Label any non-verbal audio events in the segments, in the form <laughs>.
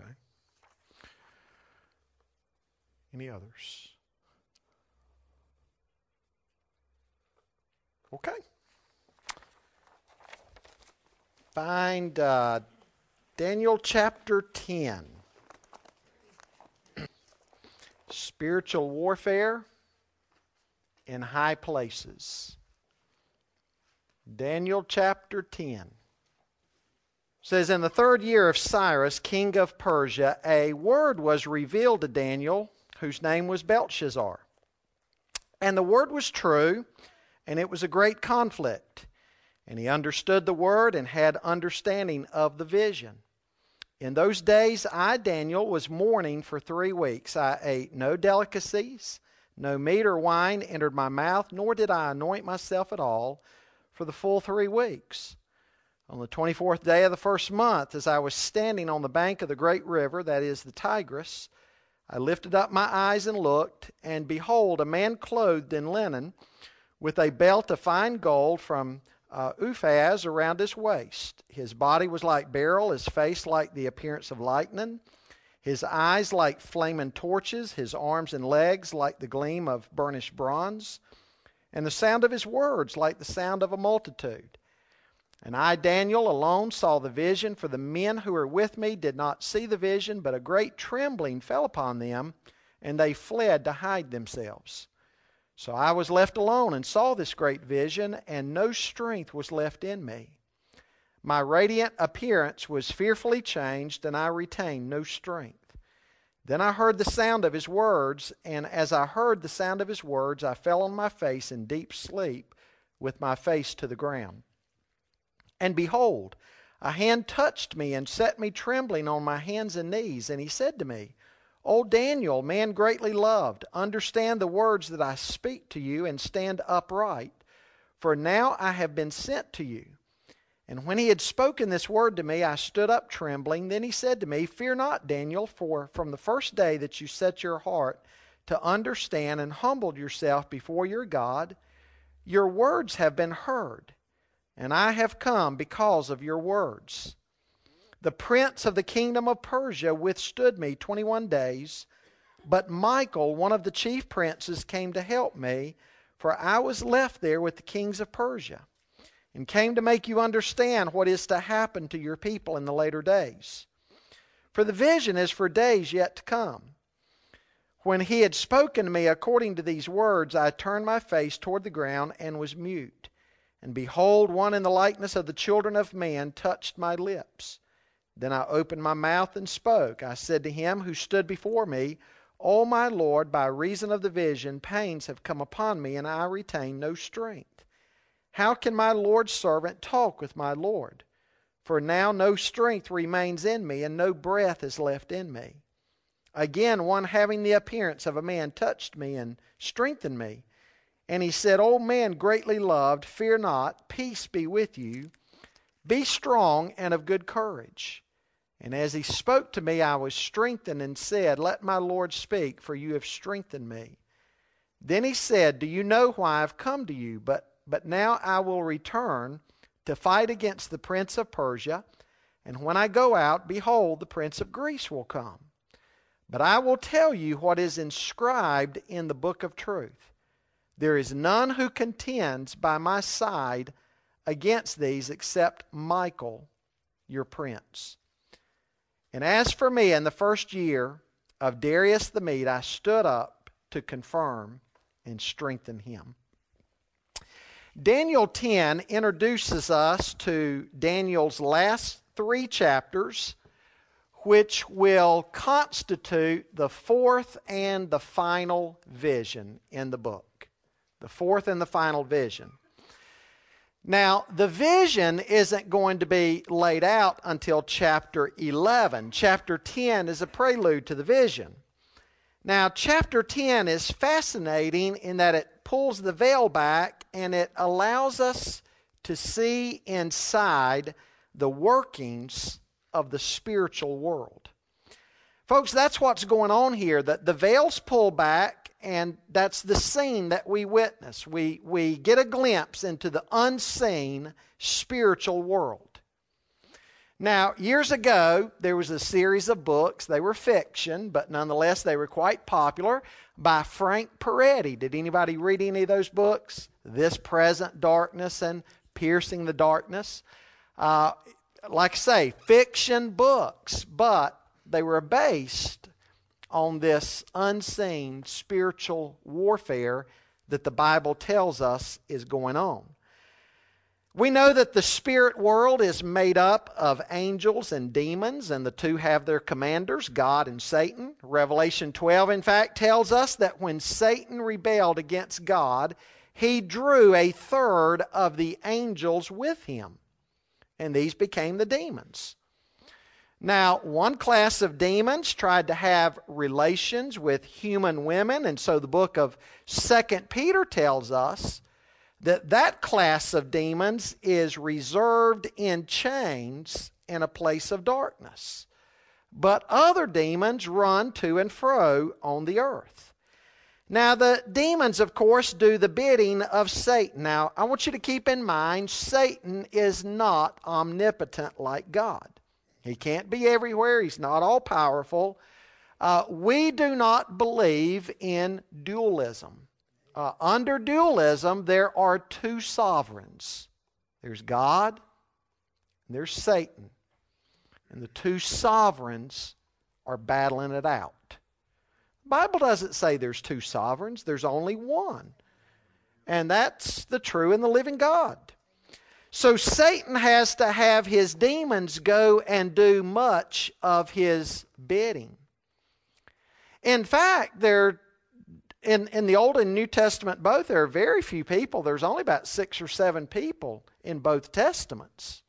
Okay. Any others? Okay. Find uh, Daniel chapter 10. <clears throat> Spiritual warfare in high places. Daniel chapter 10 says in the third year of Cyrus king of Persia a word was revealed to Daniel whose name was Belshazzar. And the word was true and it was a great conflict. And he understood the word and had understanding of the vision. In those days I Daniel was mourning for 3 weeks. I ate no delicacies no meat or wine entered my mouth nor did I anoint myself at all for the full 3 weeks on the 24th day of the first month, as I was standing on the bank of the great river, that is the Tigris, I lifted up my eyes and looked, and behold, a man clothed in linen, with a belt of fine gold from uh, Uphaz around his waist. His body was like beryl, his face like the appearance of lightning, his eyes like flaming torches, his arms and legs like the gleam of burnished bronze, and the sound of his words like the sound of a multitude. And I, Daniel, alone saw the vision, for the men who were with me did not see the vision, but a great trembling fell upon them, and they fled to hide themselves. So I was left alone and saw this great vision, and no strength was left in me. My radiant appearance was fearfully changed, and I retained no strength. Then I heard the sound of his words, and as I heard the sound of his words, I fell on my face in deep sleep, with my face to the ground. And behold, a hand touched me and set me trembling on my hands and knees. And he said to me, O Daniel, man greatly loved, understand the words that I speak to you and stand upright, for now I have been sent to you. And when he had spoken this word to me, I stood up trembling. Then he said to me, Fear not, Daniel, for from the first day that you set your heart to understand and humbled yourself before your God, your words have been heard and I have come because of your words. The prince of the kingdom of Persia withstood me 21 days, but Michael, one of the chief princes, came to help me, for I was left there with the kings of Persia, and came to make you understand what is to happen to your people in the later days. For the vision is for days yet to come. When he had spoken to me according to these words, I turned my face toward the ground and was mute. And behold, one in the likeness of the children of man touched my lips. Then I opened my mouth and spoke. I said to him who stood before me, O my Lord, by reason of the vision, pains have come upon me, and I retain no strength. How can my Lord's servant talk with my Lord? For now no strength remains in me, and no breath is left in me. Again, one having the appearance of a man touched me and strengthened me. And he said, O man greatly loved, fear not, peace be with you. Be strong and of good courage. And as he spoke to me, I was strengthened and said, Let my Lord speak, for you have strengthened me. Then he said, Do you know why I've come to you? But, but now I will return to fight against the prince of Persia. And when I go out, behold, the prince of Greece will come. But I will tell you what is inscribed in the book of truth. There is none who contends by my side against these except Michael, your prince. And as for me, in the first year of Darius the Mede, I stood up to confirm and strengthen him. Daniel 10 introduces us to Daniel's last three chapters, which will constitute the fourth and the final vision in the book the fourth and the final vision. Now, the vision isn't going to be laid out until chapter 11. Chapter 10 is a prelude to the vision. Now, chapter 10 is fascinating in that it pulls the veil back and it allows us to see inside the workings of the spiritual world. Folks, that's what's going on here. That the veil's pulled back and that's the scene that we witness. We, we get a glimpse into the unseen spiritual world. Now, years ago, there was a series of books. They were fiction, but nonetheless, they were quite popular by Frank Peretti. Did anybody read any of those books? This Present Darkness and Piercing the Darkness. Uh, like I say, fiction books, but they were based on this unseen spiritual warfare that the Bible tells us is going on. We know that the spirit world is made up of angels and demons, and the two have their commanders, God and Satan. Revelation 12, in fact, tells us that when Satan rebelled against God, he drew a third of the angels with him, and these became the demons. Now, one class of demons tried to have relations with human women, and so the book of Second Peter tells us that that class of demons is reserved in chains in a place of darkness. But other demons run to and fro on the earth. Now, the demons, of course, do the bidding of Satan. Now, I want you to keep in mind Satan is not omnipotent like God. He can't be everywhere, he's not all powerful. Uh, we do not believe in dualism. Uh, under dualism, there are two sovereigns there's God and there's Satan. And the two sovereigns are battling it out. The Bible doesn't say there's two sovereigns, there's only one. And that's the true and the living God. So Satan has to have his demons go and do much of his bidding. In fact, there in, in the Old and New Testament both, there are very few people. There's only about six or seven people in both Testaments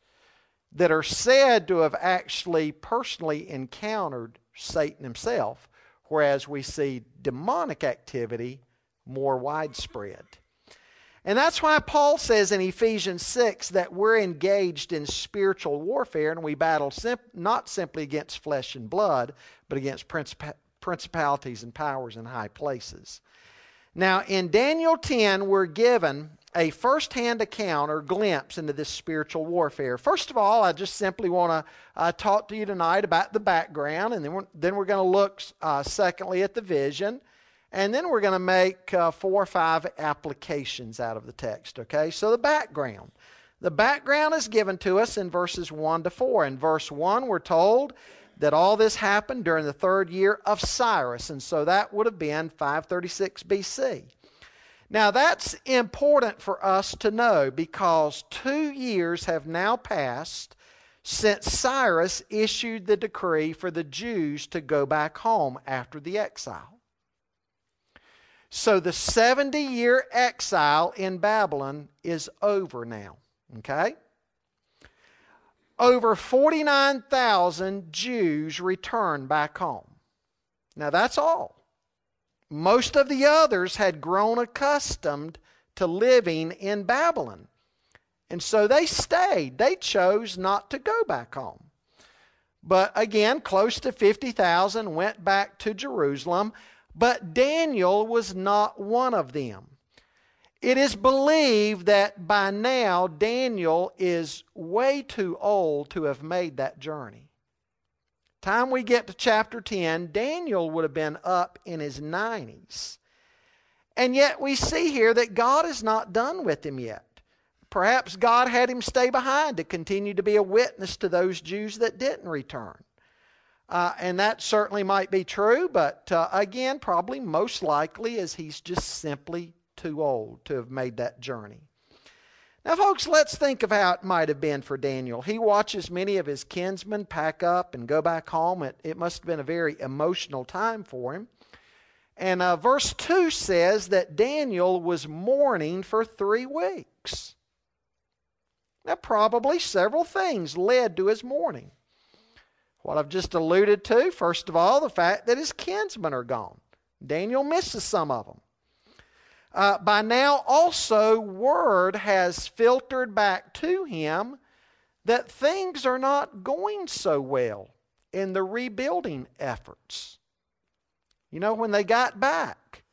that are said to have actually personally encountered Satan himself, whereas we see demonic activity more widespread. And that's why Paul says in Ephesians 6 that we're engaged in spiritual warfare and we battle not simply against flesh and blood, but against princip- principalities and powers in high places. Now, in Daniel 10, we're given a first hand account or glimpse into this spiritual warfare. First of all, I just simply want to uh, talk to you tonight about the background, and then we're, then we're going to look, uh, secondly, at the vision. And then we're going to make uh, four or five applications out of the text, okay? So the background. The background is given to us in verses 1 to 4. In verse 1, we're told that all this happened during the third year of Cyrus, and so that would have been 536 BC. Now, that's important for us to know because two years have now passed since Cyrus issued the decree for the Jews to go back home after the exile. So the 70 year exile in Babylon is over now. Okay? over 49,000 Jews returned back home. Now that's all. Most of the others had grown accustomed to living in Babylon. And so they stayed. They chose not to go back home. But again, close to 50,000 went back to Jerusalem. But Daniel was not one of them. It is believed that by now Daniel is way too old to have made that journey. Time we get to chapter 10, Daniel would have been up in his 90s. And yet we see here that God is not done with him yet. Perhaps God had him stay behind to continue to be a witness to those Jews that didn't return. Uh, and that certainly might be true, but uh, again, probably most likely is he's just simply too old to have made that journey. Now, folks, let's think of how it might have been for Daniel. He watches many of his kinsmen pack up and go back home. It, it must have been a very emotional time for him. And uh, verse 2 says that Daniel was mourning for three weeks. Now, probably several things led to his mourning. What I've just alluded to, first of all, the fact that his kinsmen are gone. Daniel misses some of them. Uh, by now, also, word has filtered back to him that things are not going so well in the rebuilding efforts. You know, when they got back,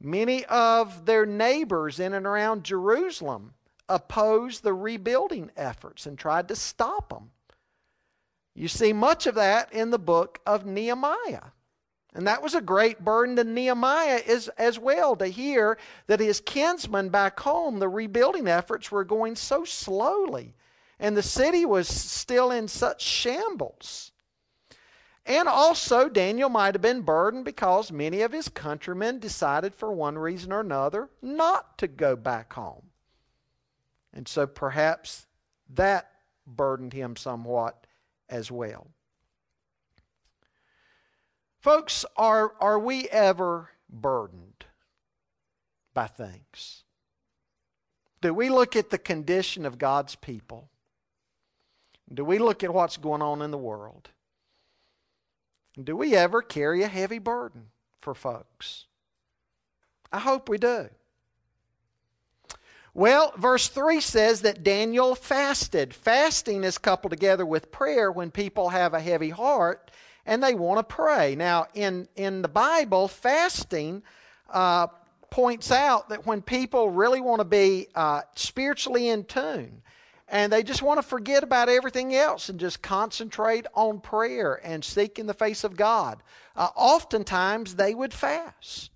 many of their neighbors in and around Jerusalem opposed the rebuilding efforts and tried to stop them. You see much of that in the book of Nehemiah. And that was a great burden to Nehemiah as, as well to hear that his kinsmen back home, the rebuilding efforts were going so slowly. And the city was still in such shambles. And also, Daniel might have been burdened because many of his countrymen decided, for one reason or another, not to go back home. And so perhaps that burdened him somewhat as well. Folks, are, are we ever burdened by things? Do we look at the condition of God's people? Do we look at what's going on in the world? Do we ever carry a heavy burden for folks? I hope we do. Well, verse 3 says that Daniel fasted. Fasting is coupled together with prayer when people have a heavy heart and they want to pray. Now, in, in the Bible, fasting uh, points out that when people really want to be uh, spiritually in tune, and they just want to forget about everything else and just concentrate on prayer and seek in the face of God. Uh, oftentimes they would fast.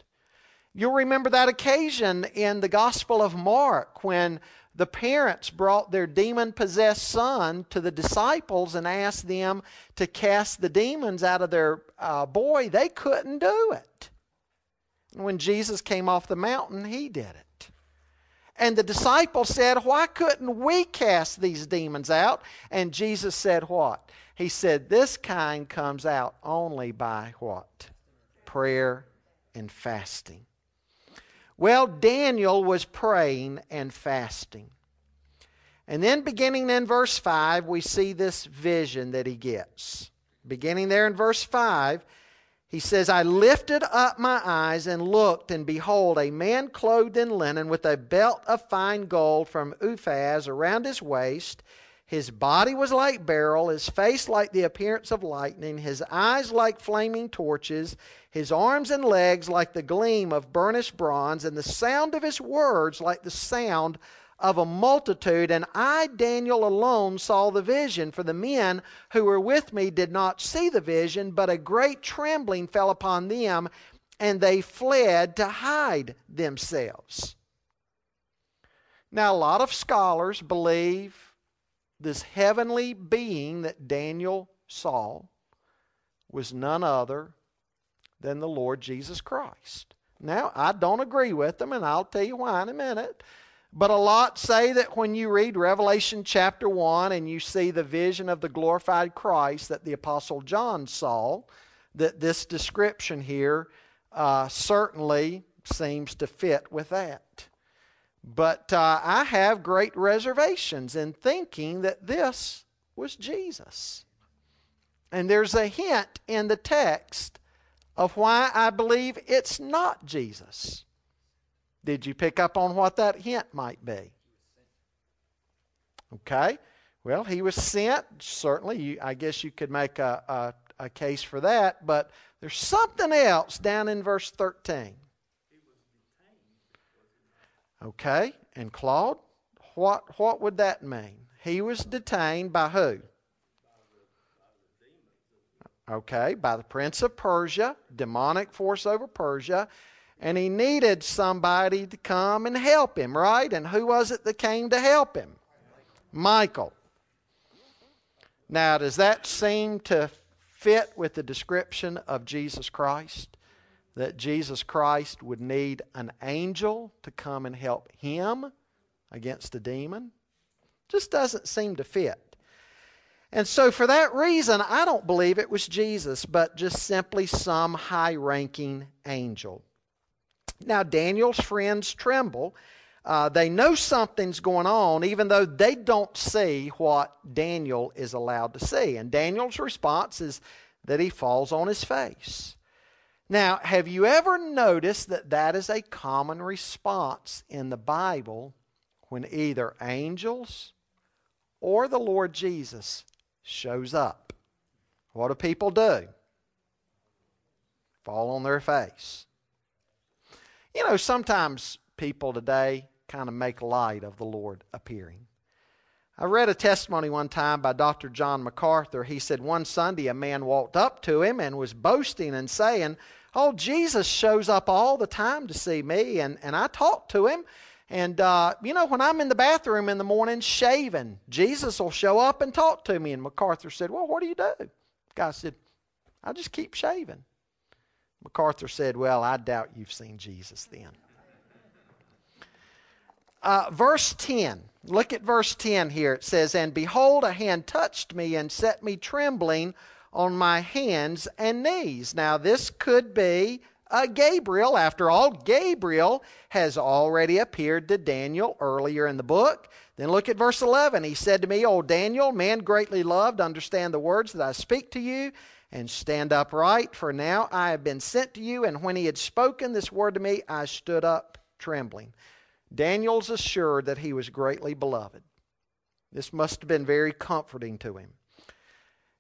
You'll remember that occasion in the Gospel of Mark when the parents brought their demon possessed son to the disciples and asked them to cast the demons out of their uh, boy. They couldn't do it. And when Jesus came off the mountain, he did it. And the disciples said, Why couldn't we cast these demons out? And Jesus said, What? He said, This kind comes out only by what? Prayer and fasting. Well, Daniel was praying and fasting. And then, beginning in verse 5, we see this vision that he gets. Beginning there in verse 5, he says, I lifted up my eyes and looked, and behold, a man clothed in linen with a belt of fine gold from Uphaz around his waist. His body was like beryl, his face like the appearance of lightning, his eyes like flaming torches, his arms and legs like the gleam of burnished bronze, and the sound of his words like the sound of a multitude, and I, Daniel, alone saw the vision, for the men who were with me did not see the vision, but a great trembling fell upon them, and they fled to hide themselves. Now, a lot of scholars believe this heavenly being that Daniel saw was none other than the Lord Jesus Christ. Now, I don't agree with them, and I'll tell you why in a minute. But a lot say that when you read Revelation chapter 1 and you see the vision of the glorified Christ that the Apostle John saw, that this description here uh, certainly seems to fit with that. But uh, I have great reservations in thinking that this was Jesus. And there's a hint in the text of why I believe it's not Jesus. Did you pick up on what that hint might be? Okay. Well, he was sent. Certainly, you, I guess you could make a, a, a case for that. But there's something else down in verse 13. Okay. And Claude, what, what would that mean? He was detained by who? Okay, by the prince of Persia, demonic force over Persia and he needed somebody to come and help him, right? And who was it that came to help him? Michael. Now, does that seem to fit with the description of Jesus Christ? That Jesus Christ would need an angel to come and help him against a demon? Just doesn't seem to fit. And so, for that reason, I don't believe it was Jesus, but just simply some high ranking angel. Now, Daniel's friends tremble. Uh, they know something's going on, even though they don't see what Daniel is allowed to see. And Daniel's response is that he falls on his face. Now, have you ever noticed that that is a common response in the Bible when either angels or the Lord Jesus shows up? What do people do? Fall on their face. You know, sometimes people today kind of make light of the Lord appearing. I read a testimony one time by Dr. John MacArthur. He said one Sunday a man walked up to him and was boasting and saying, Oh, Jesus shows up all the time to see me. And, and I talk to him. And, uh, you know, when I'm in the bathroom in the morning shaving, Jesus will show up and talk to me. And MacArthur said, Well, what do you do? Guy said, I just keep shaving. MacArthur said, Well, I doubt you've seen Jesus then. Uh, verse 10. Look at verse 10 here. It says, And behold, a hand touched me and set me trembling on my hands and knees. Now, this could be uh, Gabriel. After all, Gabriel has already appeared to Daniel earlier in the book. Then look at verse 11. He said to me, O Daniel, man greatly loved, understand the words that I speak to you and stand upright, for now I have been sent to you. And when he had spoken this word to me, I stood up trembling. Daniel's assured that he was greatly beloved. This must have been very comforting to him.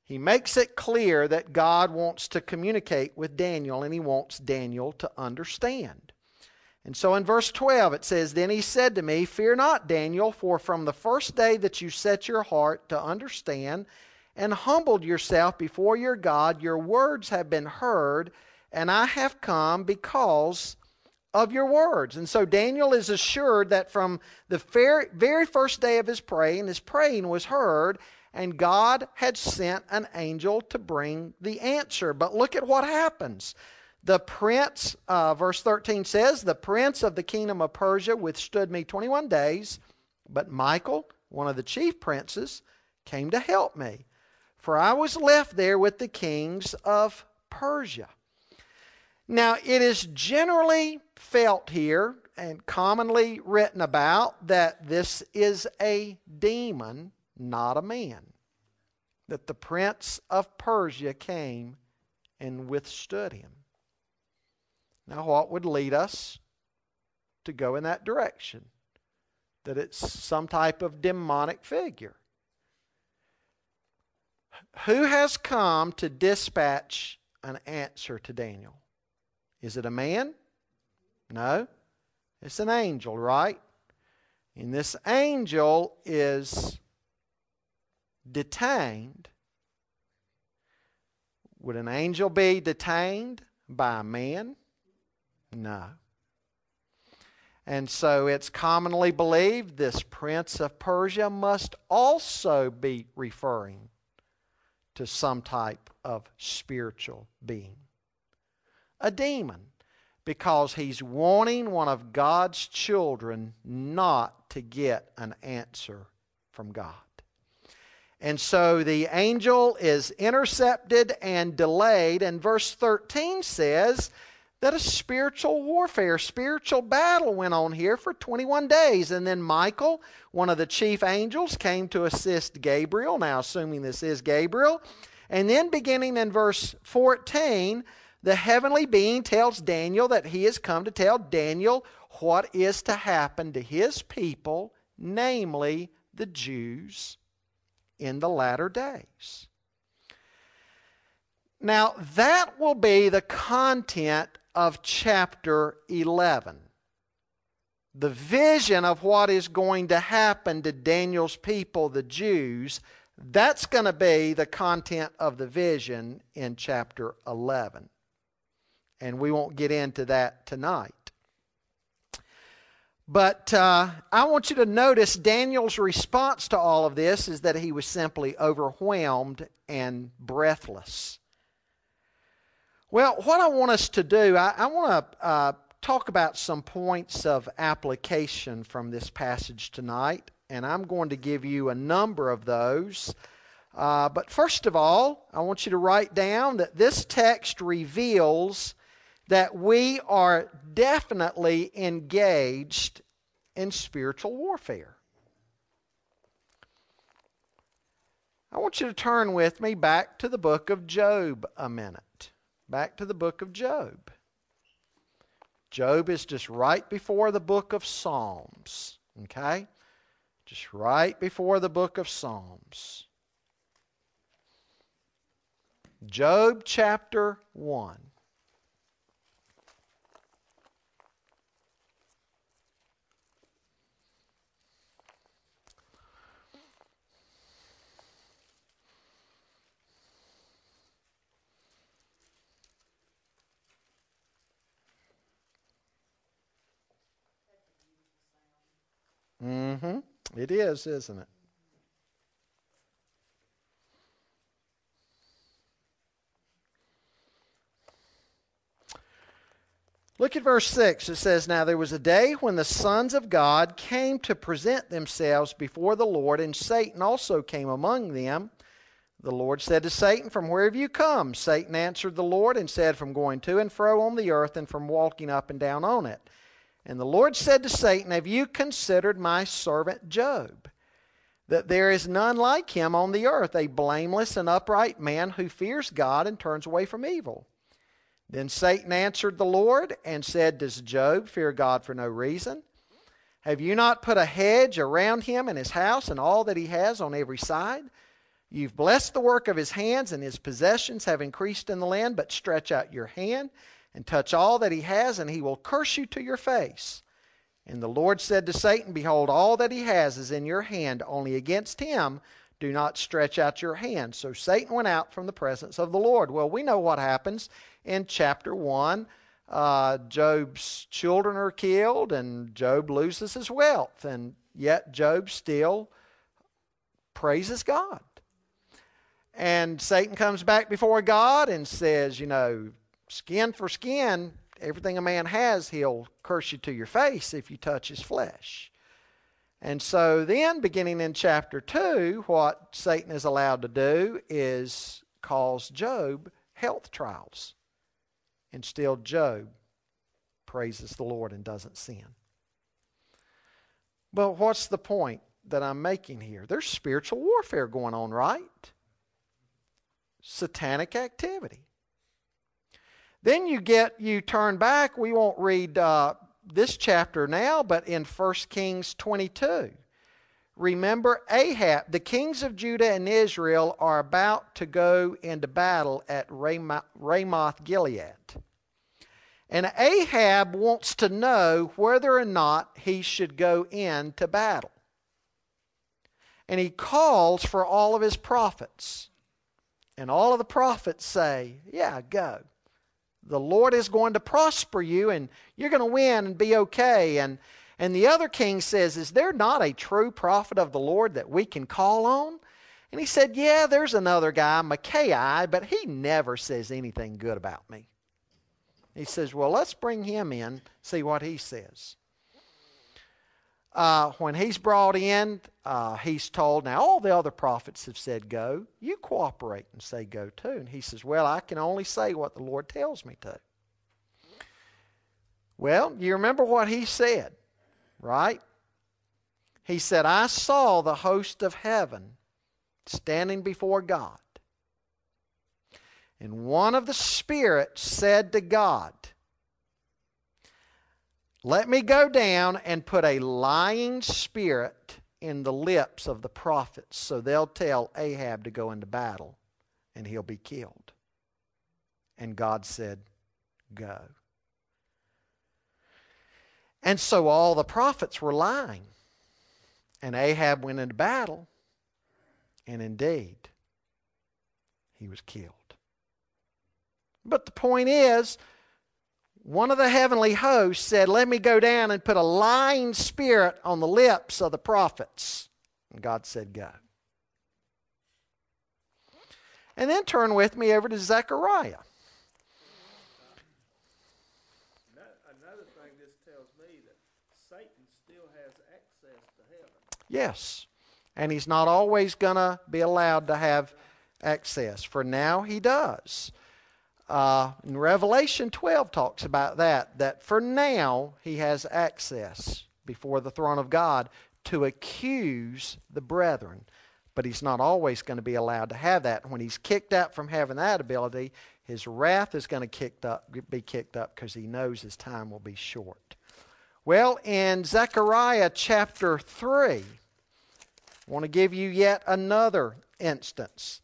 He makes it clear that God wants to communicate with Daniel and he wants Daniel to understand. And so in verse 12 it says, Then he said to me, Fear not, Daniel, for from the first day that you set your heart to understand and humbled yourself before your God, your words have been heard, and I have come because of your words. And so Daniel is assured that from the very first day of his praying, his praying was heard, and God had sent an angel to bring the answer. But look at what happens. The prince, uh, verse 13 says, The prince of the kingdom of Persia withstood me 21 days, but Michael, one of the chief princes, came to help me. For I was left there with the kings of Persia. Now, it is generally felt here and commonly written about that this is a demon, not a man. That the prince of Persia came and withstood him. Now, what would lead us to go in that direction? That it's some type of demonic figure. Who has come to dispatch an answer to Daniel? Is it a man? No. It's an angel, right? And this angel is detained. Would an angel be detained by a man? No. And so it's commonly believed this prince of Persia must also be referring to some type of spiritual being a demon because he's wanting one of God's children not to get an answer from God. And so the angel is intercepted and delayed, and verse 13 says that a spiritual warfare, spiritual battle went on here for 21 days. And then Michael, one of the chief angels, came to assist Gabriel, now assuming this is Gabriel. And then beginning in verse 14, the heavenly being tells Daniel that he has come to tell Daniel what is to happen to his people, namely the Jews, in the latter days. Now, that will be the content of chapter 11. The vision of what is going to happen to Daniel's people, the Jews, that's going to be the content of the vision in chapter 11 and we won't get into that tonight. But uh, I want you to notice Daniel's response to all of this is that he was simply overwhelmed and breathless. Well, what I want us to do, I, I want to uh, talk about some points of application from this passage tonight, and I'm going to give you a number of those. Uh, but first of all, I want you to write down that this text reveals that we are definitely engaged in spiritual warfare. I want you to turn with me back to the book of Job a minute. Back to the book of Job. Job is just right before the book of Psalms. Okay? Just right before the book of Psalms. Job chapter 1. Mm-hmm. It is, isn't it? Look at verse 6. It says, Now there was a day when the sons of God came to present themselves before the Lord, and Satan also came among them. The Lord said to Satan, From where have you come? Satan answered the Lord and said, From going to and fro on the earth, and from walking up and down on it. And the Lord said to Satan, Have you considered my servant Job? That there is none like him on the earth, a blameless and upright man who fears God and turns away from evil. Then Satan answered the Lord and said, Does Job fear God for no reason? Have you not put a hedge around him and his house and all that he has on every side? You've blessed the work of his hands, and his possessions have increased in the land. But stretch out your hand and touch all that he has, and he will curse you to your face. And the Lord said to Satan, Behold, all that he has is in your hand, only against him do not stretch out your hand. So Satan went out from the presence of the Lord. Well, we know what happens in chapter 1. Uh, Job's children are killed, and Job loses his wealth, and yet Job still praises God. And Satan comes back before God and says, You know, skin for skin, everything a man has, he'll curse you to your face if you touch his flesh. And so then, beginning in chapter 2, what Satan is allowed to do is cause Job health trials. And still, Job praises the Lord and doesn't sin. But what's the point that I'm making here? There's spiritual warfare going on, right? Satanic activity. Then you get, you turn back, we won't read uh, this chapter now, but in 1 Kings 22. Remember Ahab, the kings of Judah and Israel are about to go into battle at Ramoth Gilead. And Ahab wants to know whether or not he should go into battle. And he calls for all of his prophets. And all of the prophets say, Yeah, go the Lord is going to prosper you and you're going to win and be okay. And, and the other king says, Is there not a true prophet of the Lord that we can call on? And he said, Yeah, there's another guy, Micaiah, but he never says anything good about me. He says, Well, let's bring him in, see what he says. Uh, when he's brought in, uh, he's told, now all the other prophets have said go. You cooperate and say go too. And he says, well, I can only say what the Lord tells me to. Well, you remember what he said, right? He said, I saw the host of heaven standing before God. And one of the spirits said to God, Let me go down and put a lying spirit in the lips of the prophets, so they'll tell Ahab to go into battle and he'll be killed. And God said, Go. And so all the prophets were lying. And Ahab went into battle, and indeed, he was killed. But the point is, one of the heavenly hosts said, Let me go down and put a lying spirit on the lips of the prophets. And God said, Go. And then turn with me over to Zechariah. Another thing this tells me that Satan still has access to heaven. Yes. And he's not always going to be allowed to have access. For now, he does. Uh, Revelation 12 talks about that, that for now he has access before the throne of God to accuse the brethren. But he's not always going to be allowed to have that. When he's kicked out from having that ability, his wrath is going to kicked up, be kicked up because he knows his time will be short. Well, in Zechariah chapter 3, I want to give you yet another instance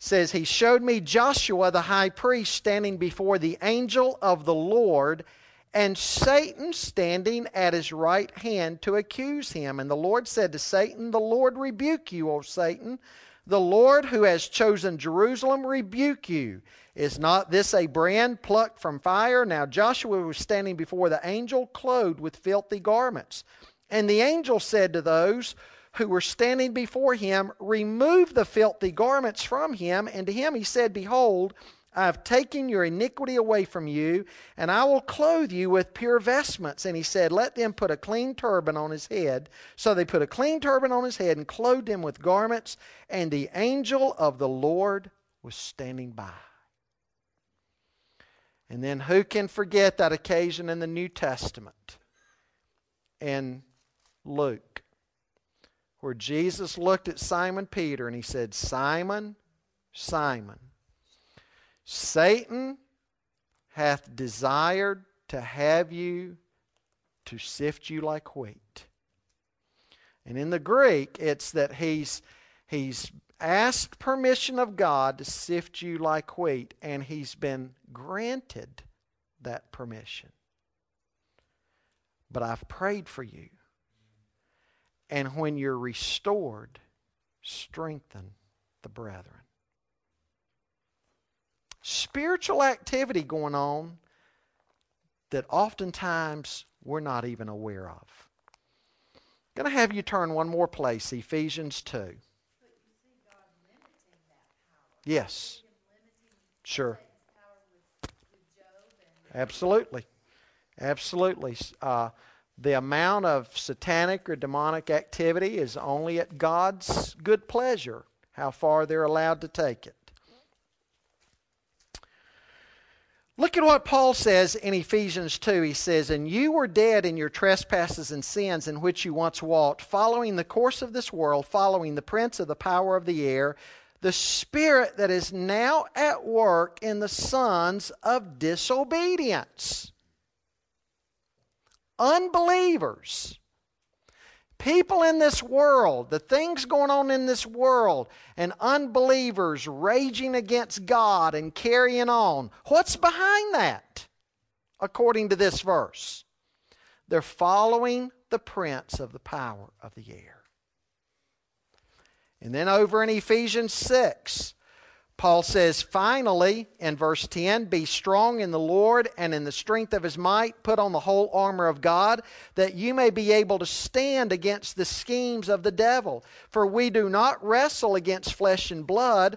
says, He showed me Joshua the high priest standing before the angel of the Lord, and Satan standing at his right hand to accuse him. And the Lord said to Satan, The Lord rebuke you, O Satan. The Lord who has chosen Jerusalem rebuke you. Is not this a brand plucked from fire? Now Joshua was standing before the angel, clothed with filthy garments. And the angel said to those who were standing before him, removed the filthy garments from him. And to him he said, Behold, I have taken your iniquity away from you, and I will clothe you with pure vestments. And he said, Let them put a clean turban on his head. So they put a clean turban on his head and clothed him with garments, and the angel of the Lord was standing by. And then who can forget that occasion in the New Testament? In Luke, where Jesus looked at Simon Peter and he said, Simon, Simon, Satan hath desired to have you to sift you like wheat. And in the Greek, it's that he's, he's asked permission of God to sift you like wheat, and he's been granted that permission. But I've prayed for you and when you're restored, strengthen the brethren. Spiritual activity going on that oftentimes we're not even aware of. I'm going to have you turn one more place, Ephesians 2. Yes. Sure. Absolutely. Absolutely. Uh, the amount of satanic or demonic activity is only at God's good pleasure, how far they're allowed to take it. Look at what Paul says in Ephesians 2. He says, And you were dead in your trespasses and sins in which you once walked, following the course of this world, following the prince of the power of the air, the spirit that is now at work in the sons of disobedience unbelievers, people in this world, the things going on in this world, and unbelievers raging against God and carrying on. What's behind that, according to this verse? They're following the prince of the power of the air. And then over in Ephesians 6, Paul says, finally, in verse 10, be strong in the Lord and in the strength of his might. Put on the whole armor of God, that you may be able to stand against the schemes of the devil. For we do not wrestle against flesh and blood,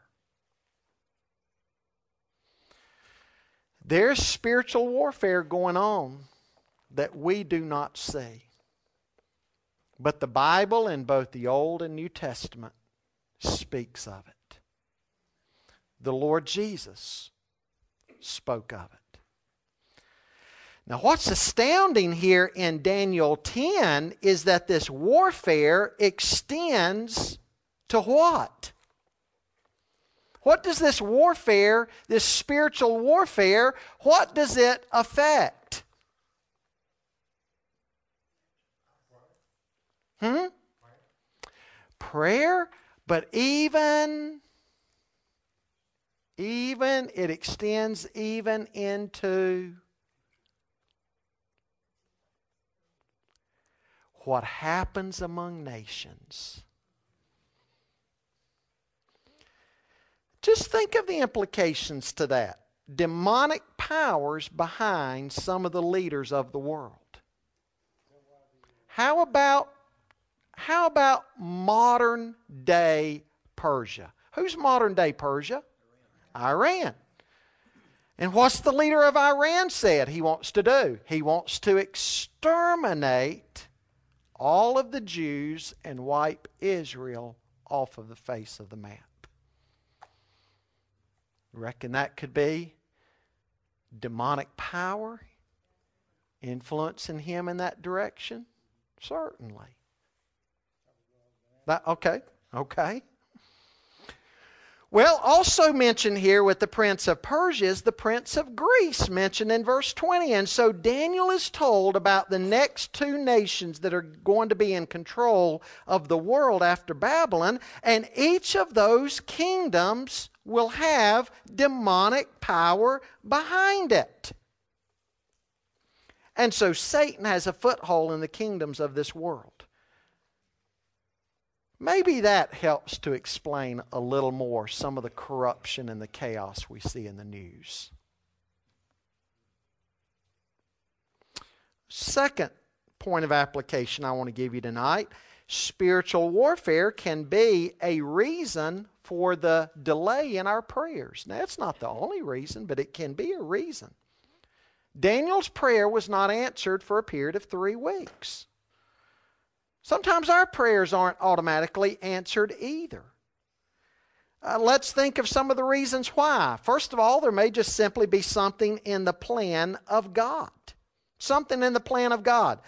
There's spiritual warfare going on that we do not see. But the Bible in both the Old and New Testament speaks of it. The Lord Jesus spoke of it. Now, what's astounding here in Daniel 10 is that this warfare extends to what? What does this warfare, this spiritual warfare, what does it affect? Hmm? Prayer, but even even it extends even into what happens among nations. Just think of the implications to that. Demonic powers behind some of the leaders of the world. How about how about modern day Persia? Who's modern day Persia? Iran. And what's the leader of Iran said he wants to do? He wants to exterminate all of the Jews and wipe Israel off of the face of the map. Reckon that could be demonic power influencing him in that direction? Certainly. That, okay, okay. Well, also mentioned here with the prince of Persia is the prince of Greece, mentioned in verse 20. And so Daniel is told about the next two nations that are going to be in control of the world after Babylon. And each of those kingdoms will have demonic power behind it. And so Satan has a foothold in the kingdoms of this world. Maybe that helps to explain a little more some of the corruption and the chaos we see in the news. Second point of application I want to give you tonight spiritual warfare can be a reason for the delay in our prayers. Now, it's not the only reason, but it can be a reason. Daniel's prayer was not answered for a period of three weeks. Sometimes our prayers aren't automatically answered either. Uh, let's think of some of the reasons why. First of all, there may just simply be something in the plan of God. Something in the plan of God.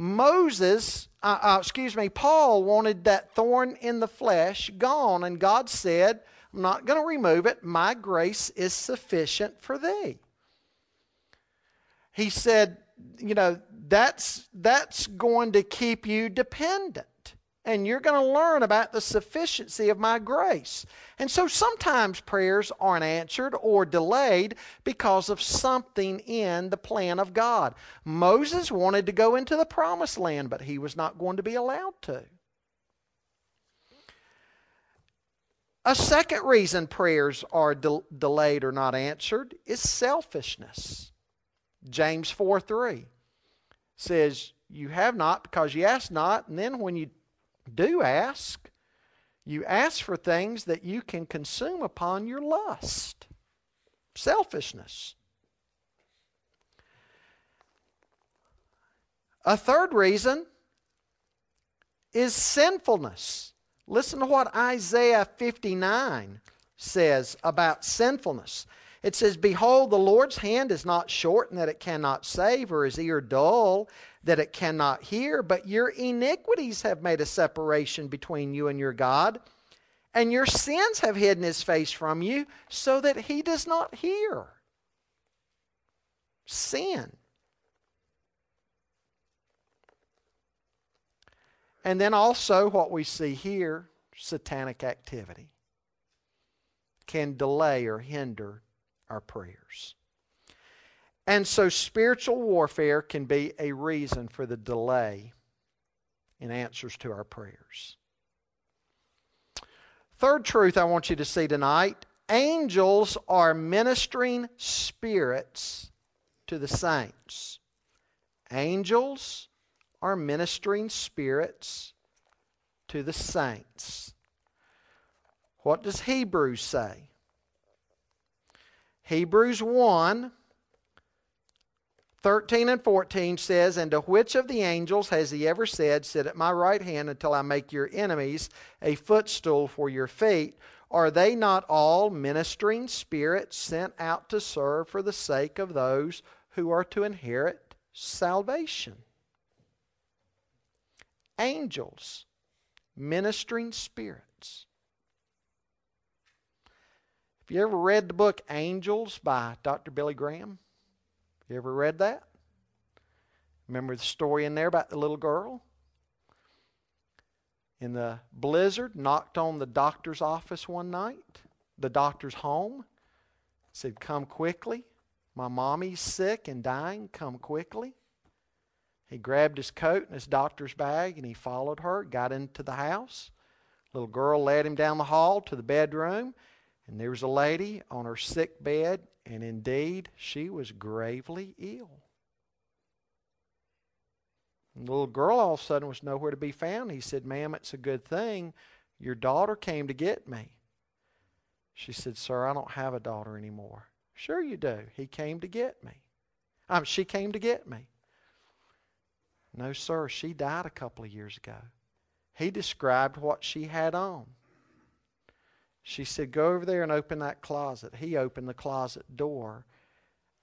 Moses, uh, uh, excuse me, Paul wanted that thorn in the flesh gone, and God said, I'm not going to remove it. My grace is sufficient for thee. He said, you know, that's, that's going to keep you dependent. And you're going to learn about the sufficiency of my grace. And so sometimes prayers aren't answered or delayed because of something in the plan of God. Moses wanted to go into the promised land, but he was not going to be allowed to. A second reason prayers are de- delayed or not answered is selfishness. James 4 3 says, You have not because you ask not. And then when you do ask, you ask for things that you can consume upon your lust. Selfishness. A third reason is sinfulness. Listen to what Isaiah 59 says about sinfulness. It says, Behold, the Lord's hand is not shortened that it cannot save, or his ear dull that it cannot hear, but your iniquities have made a separation between you and your God, and your sins have hidden his face from you, so that he does not hear. Sin. And then also, what we see here satanic activity can delay or hinder our prayers. And so spiritual warfare can be a reason for the delay in answers to our prayers. Third truth I want you to see tonight angels are ministering spirits to the saints. Angels are ministering spirits to the saints. What does Hebrews say? Hebrews 1 13 and 14 says, And to which of the angels has he ever said, Sit at my right hand until I make your enemies a footstool for your feet? Are they not all ministering spirits sent out to serve for the sake of those who are to inherit salvation? Angels, ministering spirits. Have you ever read the book Angels by Dr. Billy Graham? You ever read that? Remember the story in there about the little girl? In the blizzard, knocked on the doctor's office one night, the doctor's home, said, Come quickly. My mommy's sick and dying. Come quickly. He grabbed his coat and his doctor's bag and he followed her, got into the house. Little girl led him down the hall to the bedroom. And there was a lady on her sick bed, and indeed she was gravely ill. And the little girl all of a sudden was nowhere to be found. He said, Ma'am, it's a good thing. Your daughter came to get me. She said, Sir, I don't have a daughter anymore. Sure you do. He came to get me. Um, she came to get me. No, sir, she died a couple of years ago. He described what she had on. She said, Go over there and open that closet. He opened the closet door,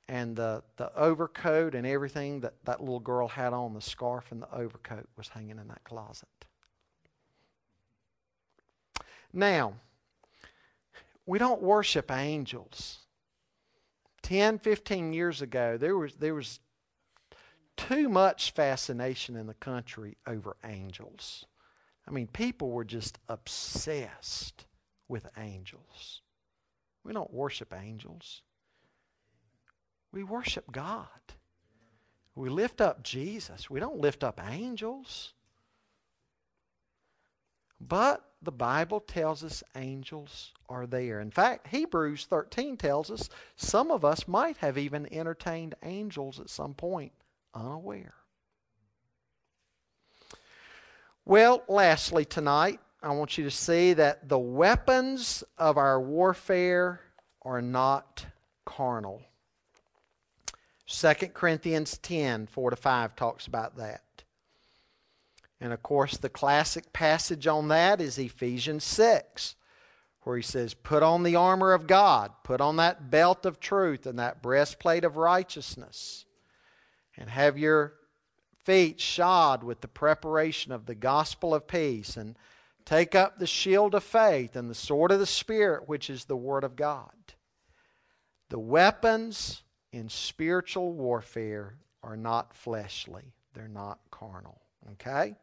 and the, the overcoat and everything that that little girl had on, the scarf and the overcoat, was hanging in that closet. Now, we don't worship angels. 10, 15 years ago, there was, there was too much fascination in the country over angels. I mean, people were just obsessed with angels. We don't worship angels. We worship God. We lift up Jesus. We don't lift up angels. But the Bible tells us angels are there. In fact, Hebrews 13 tells us some of us might have even entertained angels at some point unaware. Well, lastly, tonight, I want you to see that the weapons of our warfare are not carnal. 2 Corinthians 10 4 to 5 talks about that. And of course, the classic passage on that is Ephesians 6, where he says, Put on the armor of God, put on that belt of truth and that breastplate of righteousness, and have your feet shod with the preparation of the gospel of peace, and take up the shield of faith and the sword of the Spirit, which is the Word of God. The weapons in spiritual warfare are not fleshly, they're not carnal. Okay?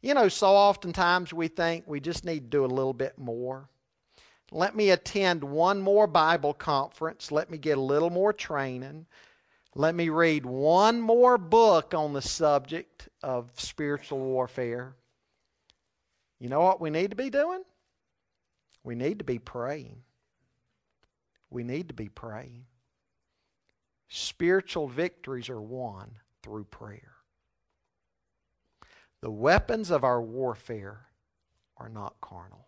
You know, so oftentimes we think we just need to do a little bit more. Let me attend one more Bible conference. Let me get a little more training. Let me read one more book on the subject of spiritual warfare. You know what we need to be doing? We need to be praying. We need to be praying. Spiritual victories are won through prayer. The weapons of our warfare are not carnal.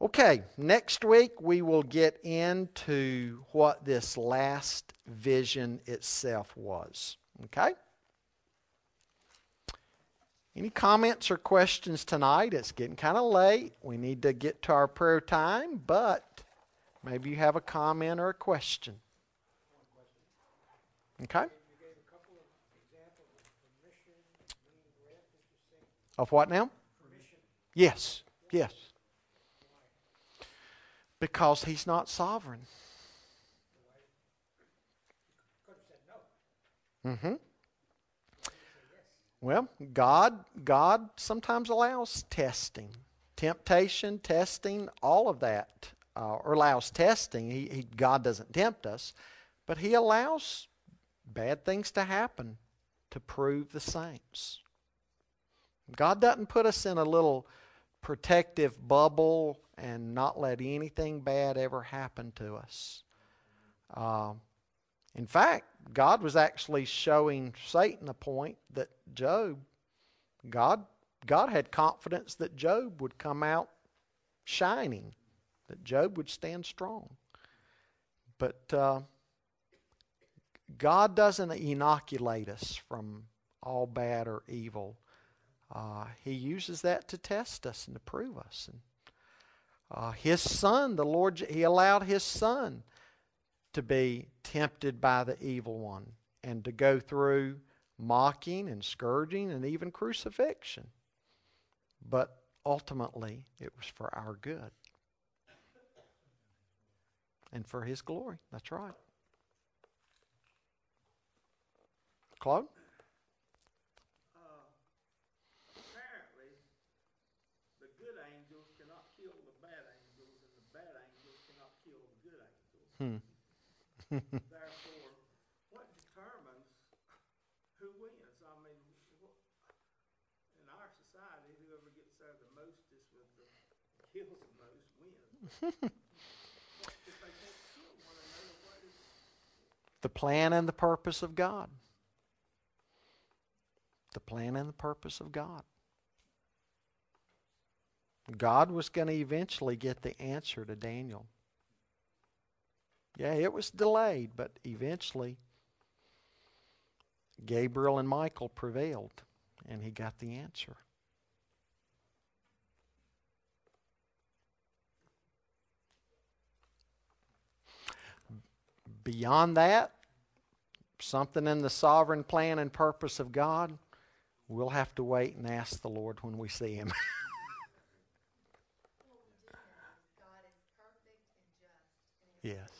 Okay, next week we will get into what this last vision itself was. Okay? Any comments or questions tonight? It's getting kind of late. We need to get to our prayer time, but maybe you have a comment or a question. Okay? Of what now? Yes, yes. Because he's not sovereign. Mm-hmm. Well, God, God sometimes allows testing, temptation, testing, all of that, uh, or allows testing. He, he, God doesn't tempt us, but He allows bad things to happen to prove the saints. God doesn't put us in a little protective bubble and not let anything bad ever happen to us. Uh, in fact, God was actually showing Satan a point that Job, God, God had confidence that Job would come out shining, that Job would stand strong. But uh, God doesn't inoculate us from all bad or evil. Uh, he uses that to test us and to prove us. And uh, his son, the Lord, he allowed his son to be tempted by the evil one and to go through mocking and scourging and even crucifixion. But ultimately, it was for our good and for his glory. That's right. Claude? Hmm. Therefore, what determines who wins? I mean, in our society, whoever gets there the mostest with the kills the most wins. <laughs> the plan and the purpose of God. The plan and the purpose of God. God was going to eventually get the answer to Daniel. Yeah, it was delayed, but eventually Gabriel and Michael prevailed and he got the answer. Beyond that, something in the sovereign plan and purpose of God, we'll have to wait and ask the Lord when we see him. <laughs> yes.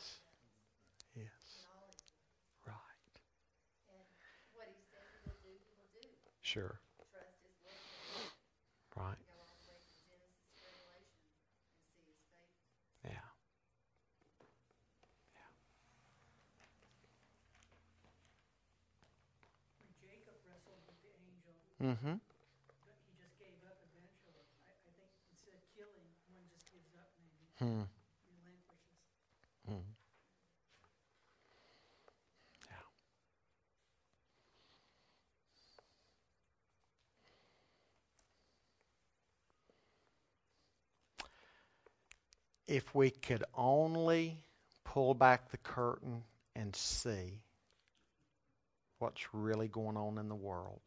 See his faith. Yeah. Jacob wrestled with the angel, Mm-hmm. but he just gave up eventually. I, I think instead of killing, one just gives up maybe, Hmm. If we could only pull back the curtain and see what's really going on in the world.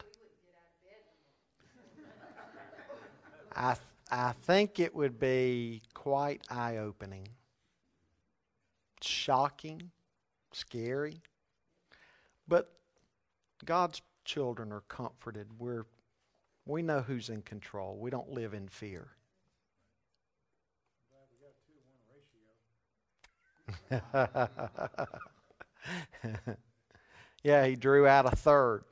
I, th- I think it would be quite eye opening, shocking, scary. But God's children are comforted. We're, we know who's in control. We don't live in fear. <laughs> yeah, he drew out a third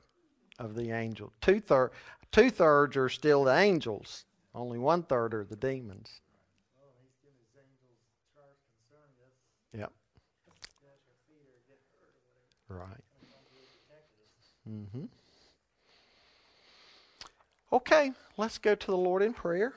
of the angels. Two third, two thirds are still the angels. Only one third are the demons. Yep. Right. Mm-hmm. Okay, let's go to the Lord in prayer.